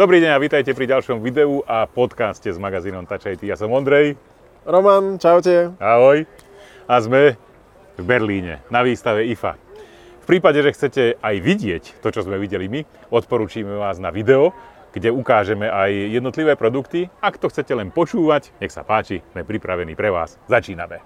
Dobrý deň a vítajte pri ďalšom videu a podcaste s magazínom Touch IT. Ja som Ondrej. Roman, čaute. Ahoj. A sme v Berlíne na výstave IFA. V prípade, že chcete aj vidieť to, čo sme videli my, odporúčime vás na video, kde ukážeme aj jednotlivé produkty. Ak to chcete len počúvať, nech sa páči, sme pripravení pre vás. Začíname.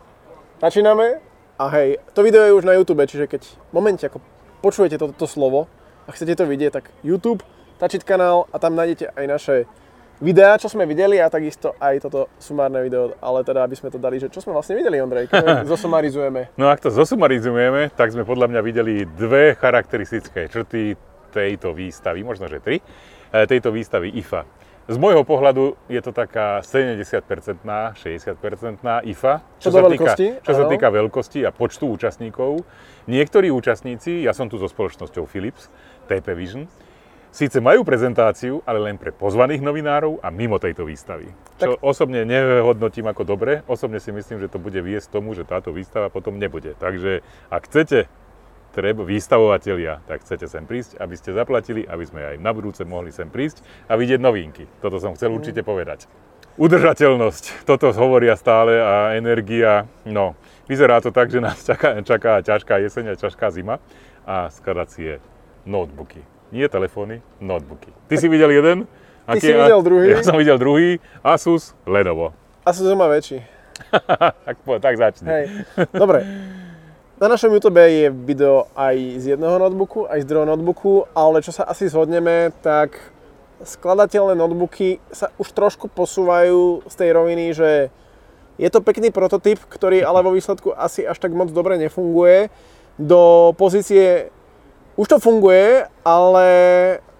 Začíname a hej, to video je už na YouTube, čiže keď v momente, ako počujete toto to, to slovo a chcete to vidieť, tak YouTube Tačit kanál a tam nájdete aj naše videá, čo sme videli a takisto aj toto sumárne video, ale teda aby sme to dali, že čo sme vlastne videli, Ondrej, keď zosumarizujeme. No ak to zosumarizujeme, tak sme podľa mňa videli dve charakteristické črty tejto výstavy, možno že tri, e, tejto výstavy IFA. Z môjho pohľadu je to taká 70-percentná, 60-percentná IFA, čo, čo, sa týka, čo sa týka veľkosti a počtu účastníkov. Niektorí účastníci, ja som tu so spoločnosťou Philips, TP Vision, síce majú prezentáciu, ale len pre pozvaných novinárov a mimo tejto výstavy. Čo tak... osobne nehodnotím ako dobre. Osobne si myslím, že to bude viesť tomu, že táto výstava potom nebude. Takže ak chcete treba výstavovatelia, tak chcete sem prísť, aby ste zaplatili, aby sme aj na budúce mohli sem prísť a vidieť novinky. Toto som chcel mm. určite povedať. Udržateľnosť, toto hovoria stále a energia, no, vyzerá to tak, že nás čaká, čaká ťažká jeseň a ťažká zima a skladacie notebooky nie telefóny, notebooky. Ty si videl jeden? Ty Aký, si videl druhý? Ja som videl druhý, Asus, Lenovo. Asus má väčší. tak, tak začni. Hej. Dobre. Na našom YouTube je video aj z jedného notebooku, aj z druhého notebooku, ale čo sa asi zhodneme, tak skladateľné notebooky sa už trošku posúvajú z tej roviny, že je to pekný prototyp, ktorý ale vo výsledku asi až tak moc dobre nefunguje, do pozície už to funguje, ale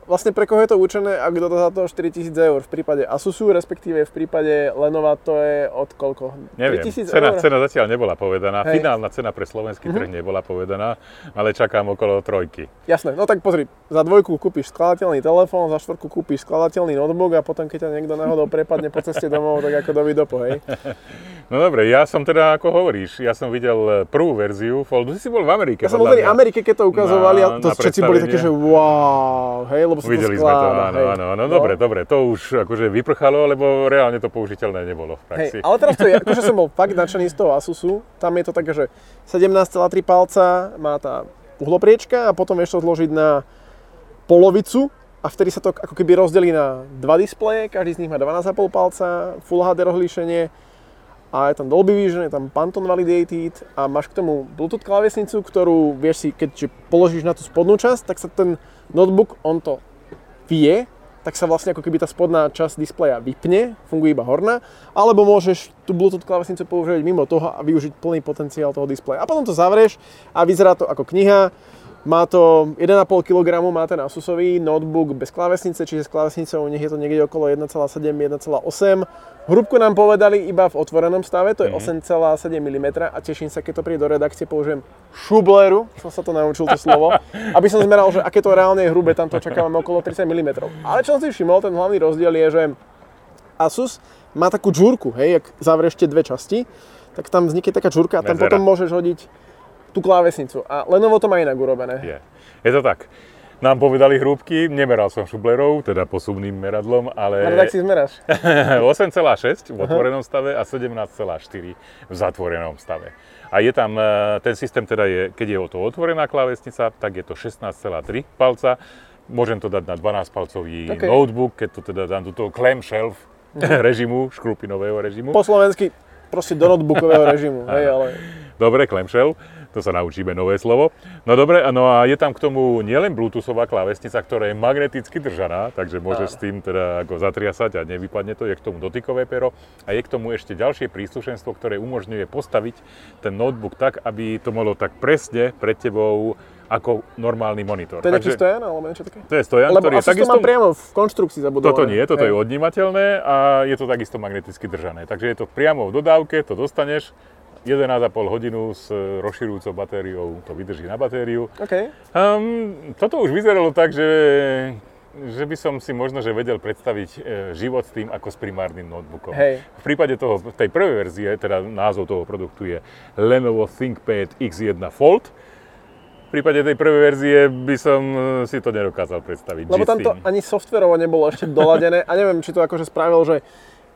vlastne pre koho je to určené, ak kto to za to 4000 eur v prípade Asusu, respektíve v prípade Lenova to je od koľko? Neviem, cena, eur? cena zatiaľ nebola povedaná, Hej. finálna cena pre slovenský mm-hmm. trh nebola povedaná, ale čakám okolo trojky. Jasné, no tak pozri, za dvojku kúpiš skladateľný telefón, za štvorku kúpiš skladateľný notebook a potom keď ťa niekto náhodou prepadne po ceste domov, tak ako do vidopo, hej. No dobre, ja som teda, ako hovoríš, ja som videl eh, prvú verziu Foldu. Si bol v Amerike. Ja som bol v Amerike, keď to ukazovali a to všetci boli také, že wow, hej, lebo Videli to sklá, sme to, áno, hej. áno, áno, no. dobre, dobre, to už akože vyprchalo, lebo reálne to použiteľné nebolo v praxi. Hej, ale teraz to je, akože som bol fakt nadšený z toho Asusu, tam je to také, že 17,3 palca má tá uhlopriečka a potom vieš to zložiť na polovicu a vtedy sa to ako keby rozdelí na dva displeje, každý z nich má 12,5 palca, Full HD rozlíšenie, a je tam Dolby Vision, je tam Pantone Validated a máš k tomu Bluetooth klávesnicu, ktorú vieš si, keď položíš na tú spodnú časť, tak sa ten notebook, on to vie, tak sa vlastne ako keby tá spodná časť displeja vypne, funguje iba horná, alebo môžeš tú Bluetooth klávesnicu použiť mimo toho a využiť plný potenciál toho displeja. A potom to zavrieš a vyzerá to ako kniha, má to 1,5 kg, má ten Asusový notebook bez klávesnice, čiže s klávesnicou nech je to niekde okolo 1,7, 1,8. Hrubku nám povedali iba v otvorenom stave, to je mm-hmm. 8,7 mm a teším sa, keď to príde do redakcie, použijem šubleru, som sa to naučil to slovo, aby som zmeral, že aké to reálne je hrubé, tam to očakávame okolo 30 mm. Ale čo som si všimol, ten hlavný rozdiel je, že Asus má takú džúrku, hej, ak zavrieš tie dve časti, tak tam vznikne taká džúrka a tam Mezera. potom môžeš hodiť tú klávesnicu. A Lenovo to má inak urobené. Je. Je to tak. Nám povedali hrúbky, nemeral som šublerov, teda posuvným meradlom, ale... Ale tak si zmeráš. 8,6 v otvorenom stave a 17,4 v zatvorenom stave. A je tam, e, ten systém teda je, keď je to otvorená klávesnica, tak je to 16,3 palca. Môžem to dať na 12-palcový okay. notebook, keď to teda dám do toho clamshell mhm. režimu, škrupinového režimu. Po slovensky proste do notebookového režimu, hej, ale... Dobre, clamshell to sa naučíme nové slovo. No dobre, no a je tam k tomu nielen bluetoothová klávesnica, ktorá je magneticky držaná, takže môžeš s tým teda ako zatriasať a nevypadne to, je k tomu dotykové pero a je k tomu ešte ďalšie príslušenstvo, ktoré umožňuje postaviť ten notebook tak, aby to malo tak presne pred tebou ako normálny monitor. To je Takže, stojan alebo niečo také? To je stojan, Lebo ktorý je takisto... mám priamo v konštrukcii zabudované. Toto nie, toto Hej. je odnímateľné a je to takisto magneticky držané. Takže je to priamo v dodávke, to dostaneš 11,5 hodinu s rozširujúcou batériou to vydrží na batériu. Okay. Um, toto už vyzeralo tak, že, že by som si možno že vedel predstaviť e, život s tým ako s primárnym notebookom. Hej. V prípade toho, tej prvej verzie, teda názov toho produktu je Lenovo ThinkPad X1 Fold. prípade tej prvej verzie by som eh, si to nedokázal predstaviť. Lebo tam to ani softverovo nebolo ešte doladené a neviem, či to akože spravil, že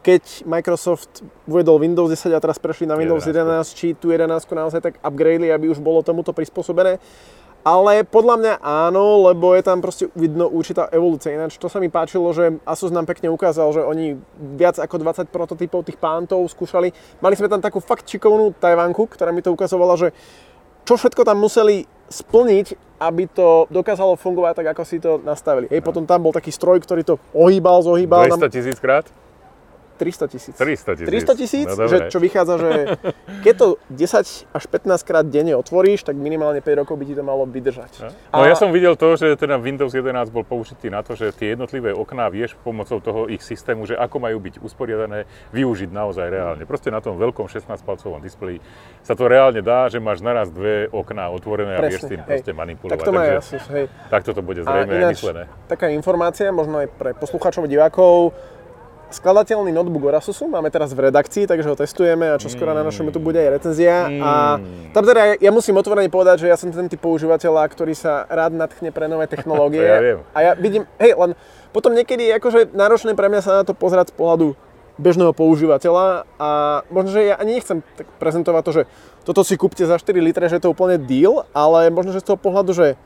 keď Microsoft uvedol Windows 10 a teraz prešli na Windows 11, 11 či tu 11 naozaj tak upgradeli, aby už bolo tomuto prispôsobené. Ale podľa mňa áno, lebo je tam proste vidno určitá evolúcia. Ináč to sa mi páčilo, že Asus nám pekne ukázal, že oni viac ako 20 prototypov tých pántov skúšali. Mali sme tam takú fakt šikovnú Tajvanku, ktorá mi to ukazovala, že čo všetko tam museli splniť, aby to dokázalo fungovať tak, ako si to nastavili. Hej, no. potom tam bol taký stroj, ktorý to ohýbal, zohýbal. 200 tisíc krát? 300 tisíc. 300 tisíc. 300 tisíc, no, že, čo vychádza, že keď to 10 až 15 krát denne otvoríš, tak minimálne 5 rokov by ti to malo vydržať. No, no a... ja som videl to, že teda Windows 11 bol použitý na to, že tie jednotlivé okná vieš pomocou toho ich systému, že ako majú byť usporiadané, využiť naozaj reálne. Proste na tom veľkom 16-palcovom displeji sa to reálne dá, že máš naraz dve okná otvorené Presne, a vieš s tým hej. proste manipulovať. Tak to má Takže, hej. Takto to bude zrejme ináč, myslené. Taká informácia, možno aj pre poslucháčov, divákov, skladateľný notebook Orasusu máme teraz v redakcii, takže ho testujeme a čo skoro na našom YouTube bude aj recenzia. Mm. A tam teda ja, ja musím otvorene povedať, že ja som ten typ používateľa, ktorý sa rád nadchne pre nové technológie. ja viem. A ja vidím, hej, len potom niekedy je akože náročné pre mňa sa na to pozerať z pohľadu bežného používateľa a možno, že ja ani nechcem tak prezentovať to, že toto si kúpte za 4 litre, že je to úplne deal, ale možno, že z toho pohľadu, že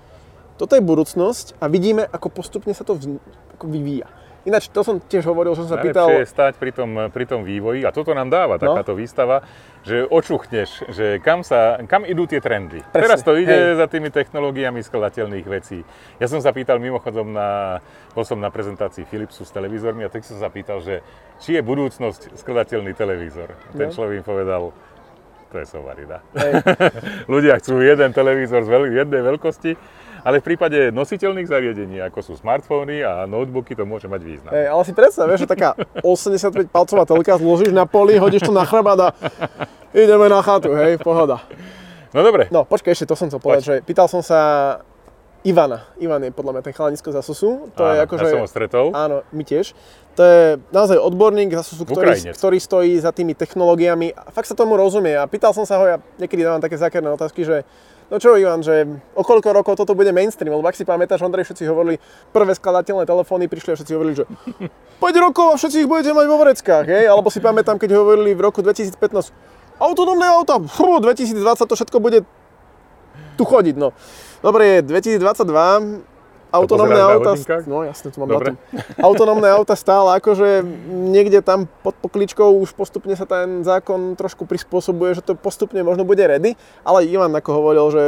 toto je budúcnosť a vidíme, ako postupne sa to v, ako vyvíja. Ináč to som tiež hovoril, som sa Najlepšie pýtal... je stať pri tom, pri tom vývoji a toto nám dáva no. takáto výstava, že očuchneš, že kam, sa, kam idú tie trendy. Presne, Teraz to ide hej. za tými technológiami skladateľných vecí. Ja som sa pýtal mimochodom na, bol som na prezentácii Philipsu s televízormi a tak som sa pýtal, že či je budúcnosť skladateľný televízor. Ten no. človek im povedal, to je sovarina. Ľudia chcú jeden televízor z veľ, jednej veľkosti ale v prípade nositeľných zariadení, ako sú smartfóny a notebooky, to môže mať význam. Hey, ale si predstav, že taká 85 palcová telka zložíš na poli, hodíš to na chrbát a ideme na chatu, hej, pohoda. No dobre. No, počkaj, ešte to som chcel povedať, Poď. že pýtal som sa Ivana. Ivan je podľa mňa ten chalanisko za Susu. To áno, je ako, ja som ho stretol. Áno, my tiež. To je naozaj odborník za Susu, ktorý, ktorý stojí za tými technológiami. A fakt sa tomu rozumie. A pýtal som sa ho, ja niekedy dávam také zákerné otázky, že No čo Ivan, že o koľko rokov toto bude mainstream? Lebo ak si pamätáš, Ondrej, všetci hovorili, prvé skladateľné telefóny prišli a všetci hovorili, že 5 rokov a všetci ich budete mať vo vreckách, hej? Alebo si pamätám, keď hovorili v roku 2015, autonómne auta, fú, 2020 to všetko bude tu chodiť, no. Dobre, 2022, autonómne auta, no jasne, tu mám Dobre. Autonómne auta stále akože niekde tam pod pokličkou už postupne sa ten zákon trošku prispôsobuje, že to postupne možno bude ready, ale Ivan ako hovoril, že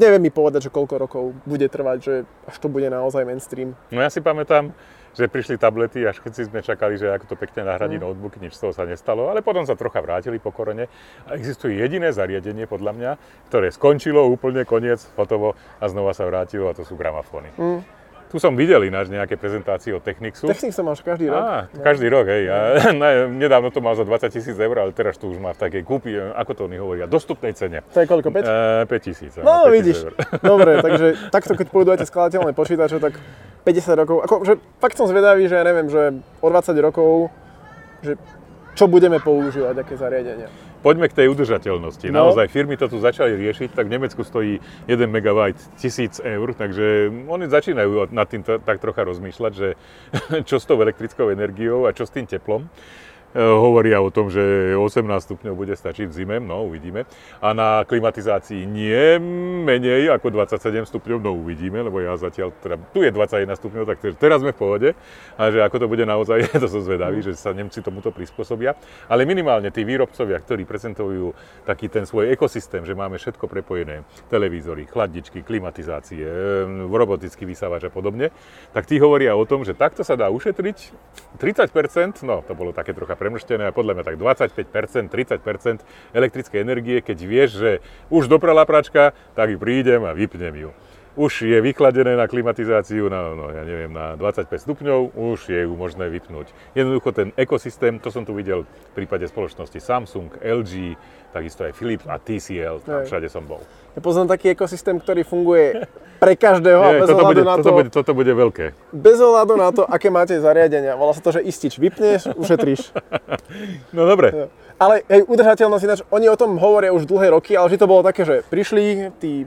neviem mi povedať, že koľko rokov bude trvať, že až to bude naozaj mainstream. No ja si pamätám, že prišli tablety a všetci sme čakali, že ako to pekne nahradí mm. notebook, nič z toho sa nestalo, ale potom sa trocha vrátili po korone a existuje jediné zariadenie podľa mňa, ktoré skončilo úplne koniec, hotovo a znova sa vrátilo a to sú gramafóny. Mm. Tu som videl ináč nejaké prezentácie od Technixu. Technix to máš každý rok. Á, no. každý rok, hej. A, nedávno to mal za 20 tisíc eur, ale teraz tu už má v takej kúpi, ako to oni hovoria, dostupnej cene. To je koľko, 5? E, 5 tisíc. No, 5 vidíš. Eur. Dobre, takže takto keď pôjdete skladateľné počítače, tak 50 rokov, ako, že fakt som zvedavý, že ja neviem, že o 20 rokov, že čo budeme používať, aké zariadenia. Poďme k tej udržateľnosti. No. Naozaj firmy to tu začali riešiť, tak v Nemecku stojí 1 MB 1000 eur, takže oni začínajú nad tým tak trocha rozmýšľať, že čo s tou elektrickou energiou a čo s tým teplom. E, hovoria o tom, že 18 stupňov bude stačiť v zime, no uvidíme. A na klimatizácii nie menej ako 27 stupňov, no uvidíme, lebo ja zatiaľ, teda, tu je 21 stupňov, tak teraz sme v pohode. A že ako to bude naozaj, to som zvedavý, že sa Nemci tomuto prispôsobia. Ale minimálne tí výrobcovia, ktorí prezentujú taký ten svoj ekosystém, že máme všetko prepojené, televízory, chladničky, klimatizácie, robotický vysávač a podobne, tak tí hovoria o tom, že takto sa dá ušetriť 30%, no to bolo také trocha premrštené a podľa mňa tak 25%, 30% elektrickej energie, keď vieš, že už doprala pračka, tak ju prídem a vypnem ju už je vychladené na klimatizáciu na, no, ja neviem, na 25 stupňov, už je ju možné vypnúť. Jednoducho ten ekosystém, to som tu videl v prípade spoločnosti Samsung, LG, takisto aj Philips a TCL, tam všade som bol. Ja poznám taký ekosystém, ktorý funguje pre každého a bez toto bude, na to... Toto bude, toto bude veľké. Bez ohľadu na to, aké máte zariadenia. Volá sa to, že istič. Vypneš, ušetríš. No dobre. Ale hej, udržateľnosť ináč, oni o tom hovoria už dlhé roky, ale že to bolo také, že prišli tí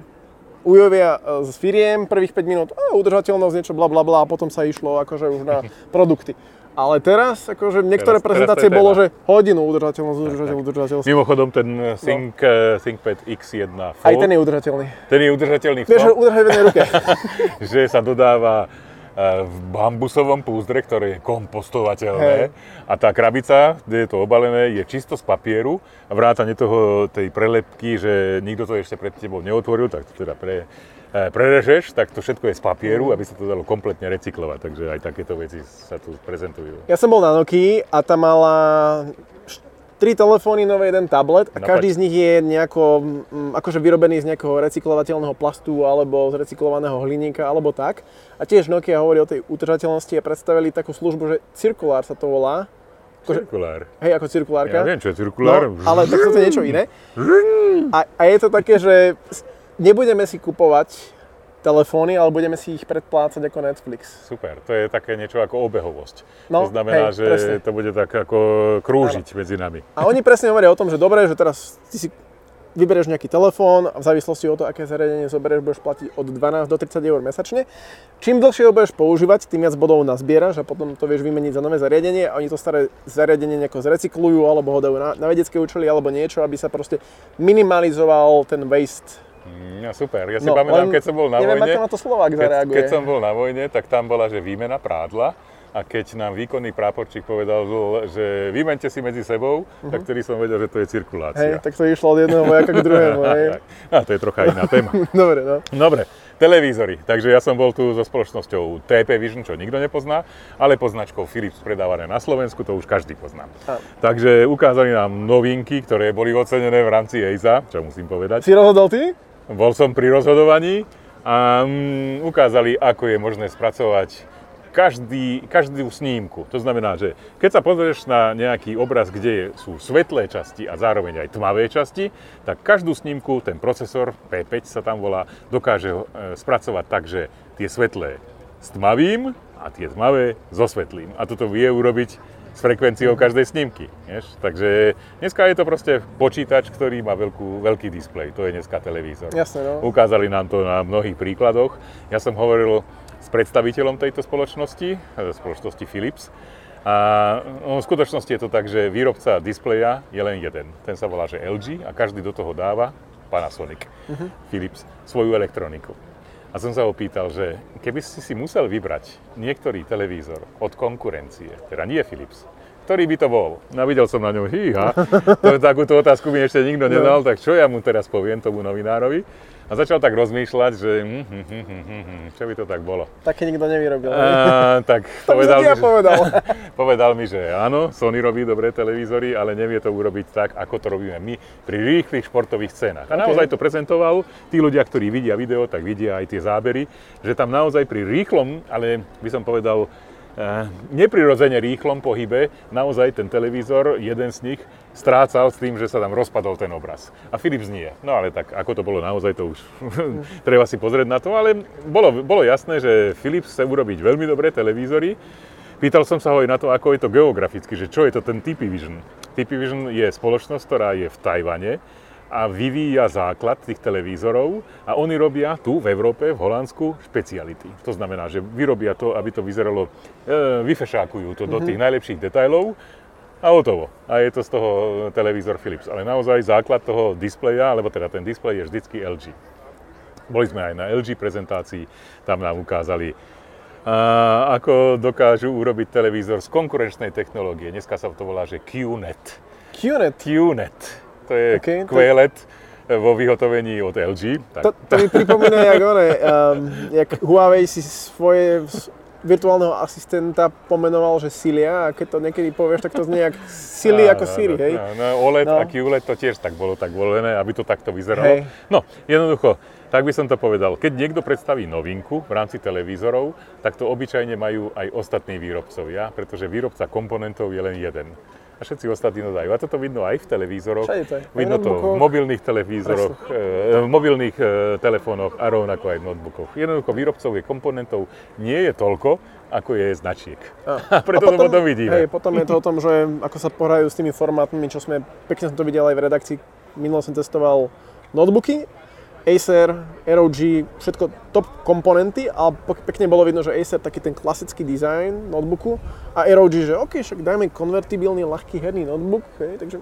ujovia e, z firiem prvých 5 minút, a udržateľnosť, niečo bla bla bla, a potom sa išlo akože už na produkty. Ale teraz, akože niektoré Teraz- teraz prezentácie je bolo, že hodinu udržateľnosť, udržateľnosť, udržateľnosť. Mimochodom, ten eh, Think, no. ThinkPad X1 Fold, Aj ten je udržateľný. ten je udržateľný v Vieš, že tom, udržaj v jednej ruke. že sa dodáva eh, v bambusovom púzdre, ktoré je kompostovateľné. Hej. A tá krabica, kde je to obalené, je čisto z papieru. A vrátane toho, tej prelepky, že nikto to ešte pred tebou neotvoril, tak to teda pre, eh, prerežeš, tak to všetko je z papieru, aby sa to dalo kompletne recyklovať. Takže aj takéto veci sa tu prezentujú. Ja som bol na Nokii a tam mala tri telefóny, nové jeden tablet a No každý poď. z nich je nejako, mm, akože vyrobený z nejakého recyklovateľného plastu alebo z recyklovaného hliníka alebo tak. A tiež Nokia hovorí o tej udržateľnosti a predstavili takú službu, že cirkulár sa to volá. Akože- Cirkulár. Hej, ako cirkulárka. Ja viem, čo je cirkulár. No, ale tak toto je niečo iné. A, a je to také, že nebudeme si kupovať telefóny, ale budeme si ich predplácať ako Netflix. Super, to je také niečo ako obehovosť. No, to znamená, hej, že presne. to bude tak ako krúžiť medzi nami. A oni presne hovoria o tom, že dobre, že teraz ty si vybereš nejaký telefón a v závislosti od toho, aké zariadenie zoberieš, budeš platiť od 12 do 30 eur mesačne. Čím dlhšie ho budeš používať, tým viac bodov nazbieraš a potom to vieš vymeniť za nové zariadenie a oni to staré zariadenie nejako zrecyklujú alebo ho dajú na, na vedecké účely alebo niečo, aby sa proste minimalizoval ten waste. Mm, ja, super, ja si No, pamätám, len keď som bol na neviem, vojne, ako na to Slovák keď, zareaguje. keď som bol na vojne, tak tam bola, že výmena prádla a keď nám výkonný práporčík povedal, že vymente si medzi sebou, tak vtedy som vedel, že to je Hej, cirkulácia. tak to išlo od jedného vojaka k druhému. Hej. A to je trocha iná téma. Dobre, no. Dobre, televízory. Takže ja som bol tu so spoločnosťou TP Vision, čo nikto nepozná, ale poznačkou Philips predávané na Slovensku, to už každý pozná. Takže ukázali nám novinky, ktoré boli ocenené v rámci EISA, čo musím povedať. Si rozhodol ty? Bol som pri rozhodovaní a mm, ukázali, ako je možné spracovať každý, každú snímku. To znamená, že keď sa pozrieš na nejaký obraz, kde sú svetlé časti a zároveň aj tmavé časti, tak každú snímku ten procesor P5 sa tam volá, dokáže e, spracovať tak, že tie svetlé s tmavým a tie tmavé so svetlým. A toto vie urobiť s frekvenciou každej snímky. Vieš? Takže dneska je to proste počítač, ktorý má veľkú, veľký displej. To je dneska televízor. Jasné, no. Ukázali nám to na mnohých príkladoch. Ja som hovoril s predstaviteľom tejto spoločnosti, e, spoločnosti Philips. A no, v skutočnosti je to tak, že výrobca displeja je len jeden. Ten sa volá, že LG a každý do toho dáva Panasonic, Philips, svoju elektroniku. A som sa ho pýtal, že keby si si musel vybrať niektorý televízor od konkurencie, teda nie Philips, ktorý by to bol? No videl som na ňom hýha, to, takúto otázku mi ešte nikto nedal, tak čo ja mu teraz poviem tomu novinárovi? A začal tak rozmýšľať, že hm, hm, hm, hm, hm, hm, čo by to tak bolo. Také nikto nevyrobil. A, tak To som ti ja mi, povedal. že, povedal mi, že áno, Sony robí dobré televízory, ale nevie to urobiť tak, ako to robíme my pri rýchlych športových scénach. A naozaj to prezentoval, tí ľudia, ktorí vidia video, tak vidia aj tie zábery, že tam naozaj pri rýchlom, ale by som povedal, eh, neprirodzene rýchlom pohybe, naozaj ten televízor, jeden z nich, strácal s tým, že sa tam rozpadol ten obraz. A Philips nie. No ale tak, ako to bolo naozaj, to už treba si pozrieť na to, ale bolo, bolo jasné, že Philips chce urobiť veľmi dobré televízory. Pýtal som sa ho aj na to, ako je to geograficky, že čo je to ten TP Vision. TP Vision je spoločnosť, ktorá je v Tajvane a vyvíja základ tých televízorov a oni robia tu v Európe, v Holandsku, špeciality. To znamená, že vyrobia to, aby to vyzeralo, e, vyfešákujú to do tých najlepších detailov a hotovo. A je to z toho televízor Philips. Ale naozaj základ toho displeja, alebo teda ten displej je vždycky LG. Boli sme aj na LG prezentácii, tam nám ukázali, a ako dokážu urobiť televízor z konkurenčnej technológie. Dneska sa to volá, že QNET. QNET. QNET. To je OK, to- QLED vo vyhotovení od LG. Tak, To, to mi pripomína, jak, one, um, jak Huawei si svoje virtuálneho asistenta pomenoval, že Silia a keď to niekedy povieš, tak to znie jak Sili ako Siri, hej? No, no, OLED No. a QLED to tiež tak bolo tak volené, aby to takto vyzeralo. Hej. No, jednoducho, tak by som to povedal. Keď niekto predstaví novinku v rámci televízorov, tak to obyčajne majú aj ostatní výrobcovia, pretože výrobca komponentov je len jeden. A všetci ostatní to dajú. A toto vidno aj v televízoroch. To Vidno to v mobilných televízoroch, e, v mobilných e, telefónoch a rovnako aj v notebookoch. Jednoducho výrobcov je komponentov nie je toľko, ako je značiek. A preto to potom vidíme. Hej, potom je to o tom, že ako sa pohrajú s tými formátmi, čo sme, pekne som to videl aj v redakcii, minulo som testoval notebooky Acer, ROG, všetko top komponenty, pek- pekne bolo vidno, že Acer taký ten klasický design notebooku a ROG, že OK, však dajme konvertibilný, ľahký herný notebook, hej, takže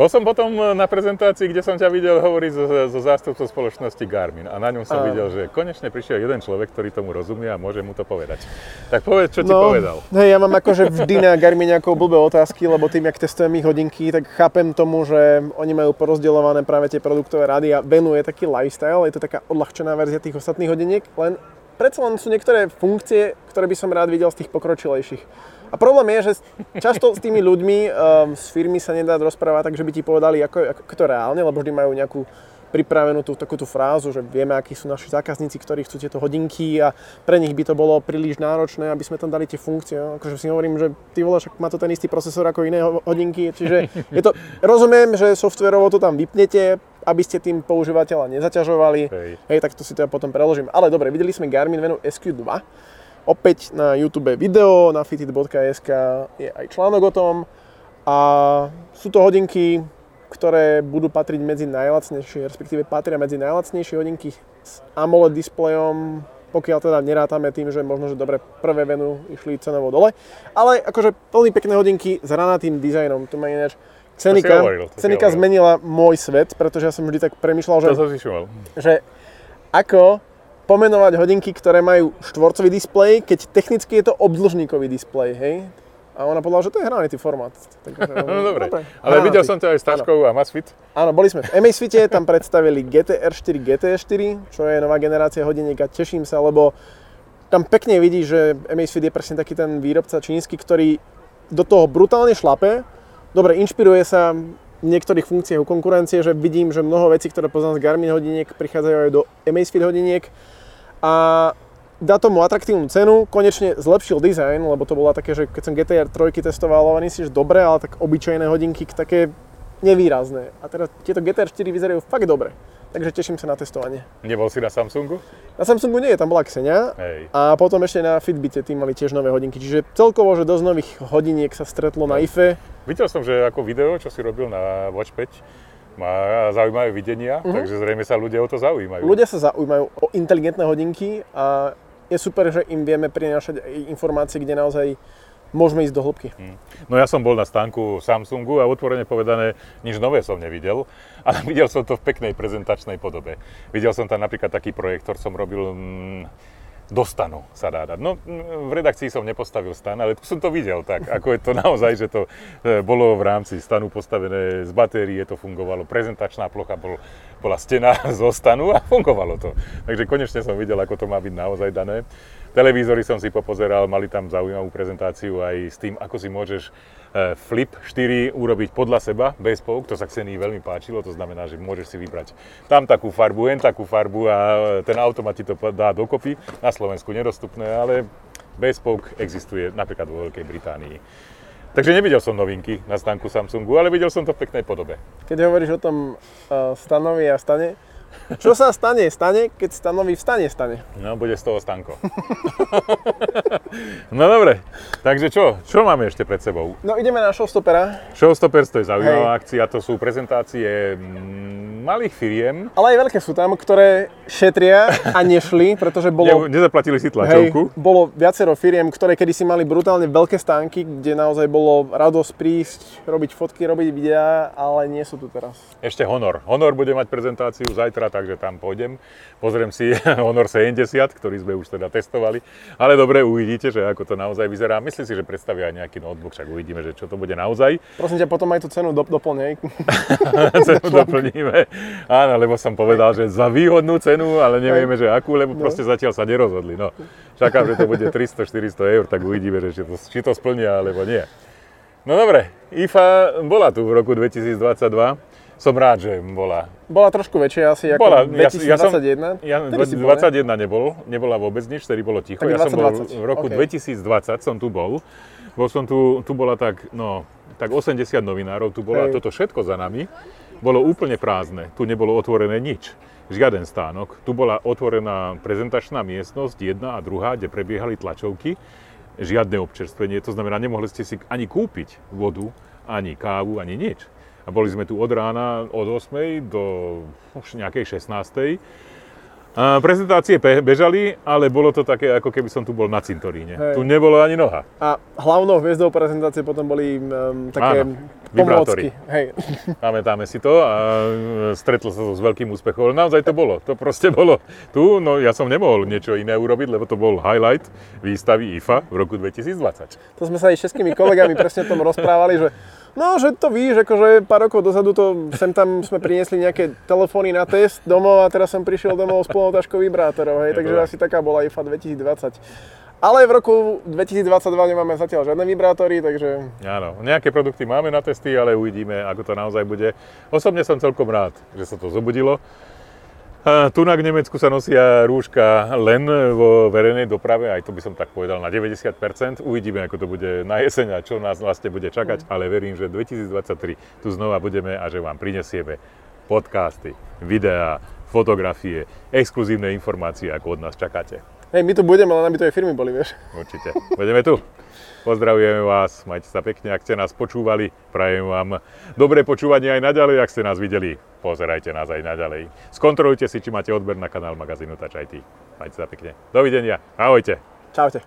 Bol som potom na prezentácii, kde som ťa videl hovoriť so, so zástupcom spoločnosti Garmin a na ňom som Áno. videl, že konečne prišiel jeden človek, ktorý tomu rozumie a môže mu to povedať. Tak povedz, čo ti povedal. Hej, ja mám akože vždy na Garmin nejakou blbé otázky, lebo tým, jak testujem ich hodinky, tak chápem tomu, že oni majú porozdeľované práve tie produktové rady a venuje taký lifestyle, je to taká odľahčená verzia tých ostatných hodiniek, len predsa len sú niektoré funkcie, ktoré by som rád videl z tých pokročilejších. A problém je, že často s tými ľuďmi um, z firmy sa nedá rozprávať tak, že by ti povedali, ako, ako to reálne, lebo vždy majú nejakú pripravenú tú takúto frázu, že vieme, akí sú naši zákazníci, ktorí chcú tieto hodinky a pre nich by to bolo príliš náročné, aby sme tam dali tie funkcie. No, Akože si hovorím, že ty vole, však má to ten istý procesor ako iné ho- hodinky, čiže je to, rozumiem, že softverovo to tam vypnete, aby ste tým používateľa nezaťažovali. Hej. Hej, tak to si to ja potom preložím. Ale dobre, videli sme Garmin Venu SQ2. Opäť na YouTube video, na fitit.sk je aj článok o tom. A sú to hodinky, ktoré budú patriť medzi najlacnejšie, respektíve patria medzi najlacnejšie hodinky s AMOLED displejom, pokiaľ teda nerátame tým, že možno, že dobre prvé Venu išli cenovo dole. Ale akože veľmi pekné hodinky s ranatým dizajnom. Tu má ináč Cenika, hovoril, Cenika zmenila môj svet, pretože ja som vždy tak premyšľal, že že ako pomenovať hodinky, ktoré majú štvorcový displej, keď technicky je to obdĺžníkový displej, hej? A ona povedala, že to je hranitý formát. Takže, No dobre, ale hranatý. videl som ťa aj s taškou a Masfit. Áno, boli sme v Amazfite, tam predstavili GTR 4, GT4, čo je nová generácia hodiniek a teším sa, lebo tam pekne vidí, že Amazfit je presne taký ten výrobca čínsky, ktorý do toho brutálne šlape. Dobre, inšpiruje sa v niektorých funkciách u konkurencie, že vidím, že mnoho vecí, ktoré poznám z Garmin hodiniek, prichádzajú aj do Amazfit hodiniek a dá tomu atraktívnu cenu, konečne zlepšil dizajn, lebo to bola také, že keď som GTR 3 testoval, hovorím si, že dobre, ale tak obyčajné hodinky také nevýrazné. A teraz tieto GTR 4 vyzerajú fakt dobre. Takže teším sa na testovanie. Nebol si na Samsungu? Na Samsungu nie, tam bola Xenia. Hej. A potom ešte na Fitbite tým mali tiež nové hodinky. Čiže celkovo, že dosť nových hodiniek sa stretlo na IFE. Videl som, že ako video, čo si robil na Watch 5, má zaujímavé videnia, takže zrejme sa ľudia o to zaujímajú. Ľudia sa zaujímajú o inteligentné hodinky a je super, že im vieme prinášať informácie, kde naozaj môžeme ísť do hĺbky. No ja som bol na stánku Samsungu a otvorene povedané, nič nové som nevidel, ale videl som to v peknej prezentačnej podobe. Videl som tam napríklad taký projektor, som robil mm, do stanu sa dá dať. No, v redakcii som nepostavil stan, ale tu som to videl tak, ako je to naozaj, že to e, bolo v rámci stanu postavené z batérie, to fungovalo, prezentačná plocha bol, bola stena zo stanu a fungovalo to. Takže konečne som videl, ako to má byť naozaj dané. Televízory som si popozeral, mali tam zaujímavú prezentáciu aj s tým, ako si môžeš e, Flip 4 urobiť podľa seba, bez pouk, to sa Xenii veľmi páčilo, to znamená, že môžeš si vybrať tam takú farbu, hen takú farbu a e, ten automat ti to dá dokopy. Na Slovensku nedostupné, ale bez pouk existuje napríklad vo Veľkej Británii. Takže nevidel som novinky na stánku Samsungu, ale videl som to v peknej podobe. Keď hovoríš o tom uh, stanovi a stane, čo sa stane, stane, keď stanovi vstane, stane. No, bude z toho stanko. no dobre, takže čo? Čo máme ešte pred sebou? No ideme na showstoppera, Showstoppers to je zaujímavá akcia, to sú prezentácie mm, malých firiem. ale aj veľké sú tam, ktoré šetria a nešli, pretože bolo... Ne, nezaplatili si Hej, tlačovku. bolo viacero firiem, ktoré kedysi mali brutálne veľké stánky, kde naozaj bolo radosť prísť, robiť fotky, robiť videá, ale nie sú tu teraz. Ešte Honor. Honor bude mať prezentáciu zajtra, takže tam pôjdem. Pozriem si Honor 70, ktorý sme už teda testovali. Ale dobre, uvidíte, že ako to naozaj vyzerá. Myslím si, že predstavia aj nejaký notebook, však uvidíme, že čo to bude naozaj. Prosím ťa, potom aj tú cenu do, doplnej. cenu doplníme. Áno, lebo som povedal, že za výhodnú cenu, ale nevieme, že akú, lebo proste zatiaľ sa nerozhodli. No, čakám, že to bude 300-400 eur, tak uvidíme, že či to, či to splnia, alebo nie. No dobre, IFA bola tu v roku 2022. Som rád, že bola. Bola trošku väčšia asi ako Bola, 2021. Ja, Vtedy si bol, ne? 21 nebol, nebola vôbec nič, vtedy bolo ticho. Tak ja som bol 2020, v roku OK. 2020 som tu bol. Bol som tu, tu bola tak, no, tak 80 novinárov tu bolo a Hej. toto všetko za nami bolo úplne prázdne. Tu nebolo otvorené nič. Žiaden stánok. Tu bola otvorená prezentačná miestnosť, jedna a druhá, kde prebiehali tlačovky. Žiadne občerstvenie, to znamená, nemohli ste si ani kúpiť vodu, ani kávu, ani nič. A boli sme tu od rána od 8. do už nejakej 16. A prezentácie bežali, ale bolo to také, ako keby som tu bol na cintoríne. Hej. Tu nebolo ani noha. A hlavnou hviezdou prezentácie potom boli um, také Áno, vibrátory. pomôcky. Hej. Pamätáme si to a e, stretlo sa to s veľkým úspechom. Ale naozaj to bolo. To proste bolo tu. No ja som nemohol niečo iné urobiť, lebo to bol highlight výstavy IFA v roku 2020. To sme sa aj s českými kolegami presne o tom rozprávali, že no, že to víš, akože pár rokov dozadu to sem tam sme priniesli nejaké telefóny na test domov a teraz som prišiel domov s plnou taškou vibrátorov, hej, takže tak. asi taká bola IFA 2020. Ale v roku 2022 nemáme zatiaľ žiadne vibrátory, takže Áno, nejaké produkty máme na testy, ale uvidíme, ako to naozaj bude. Osobne som celkom rád, že sa to zobudilo. Tu na Nemecku sa nosia rúška len vo verejnej doprave, aj to by som tak povedal na 90%. Uvidíme, ako to bude na jeseň a čo nás vlastne bude čakať, ale verím, že 2023 tu znova budeme a že vám prinesieme podcasty, videá, fotografie, exkluzívne informácie, ako od nás čakáte. Hej, my tu budeme, len aby to firmy boli, vieš. Určite. Budeme tu. Pozdravujeme vás, majte sa pekne, ak ste nás počúvali, prajem vám dobré počúvanie aj naďalej, ak ste nás videli, pozerajte nás aj naďalej. Skontrolujte si, či máte odber na kanál magazínu Touch IT. Majte sa pekne. Dovidenia, ahojte. Čaute.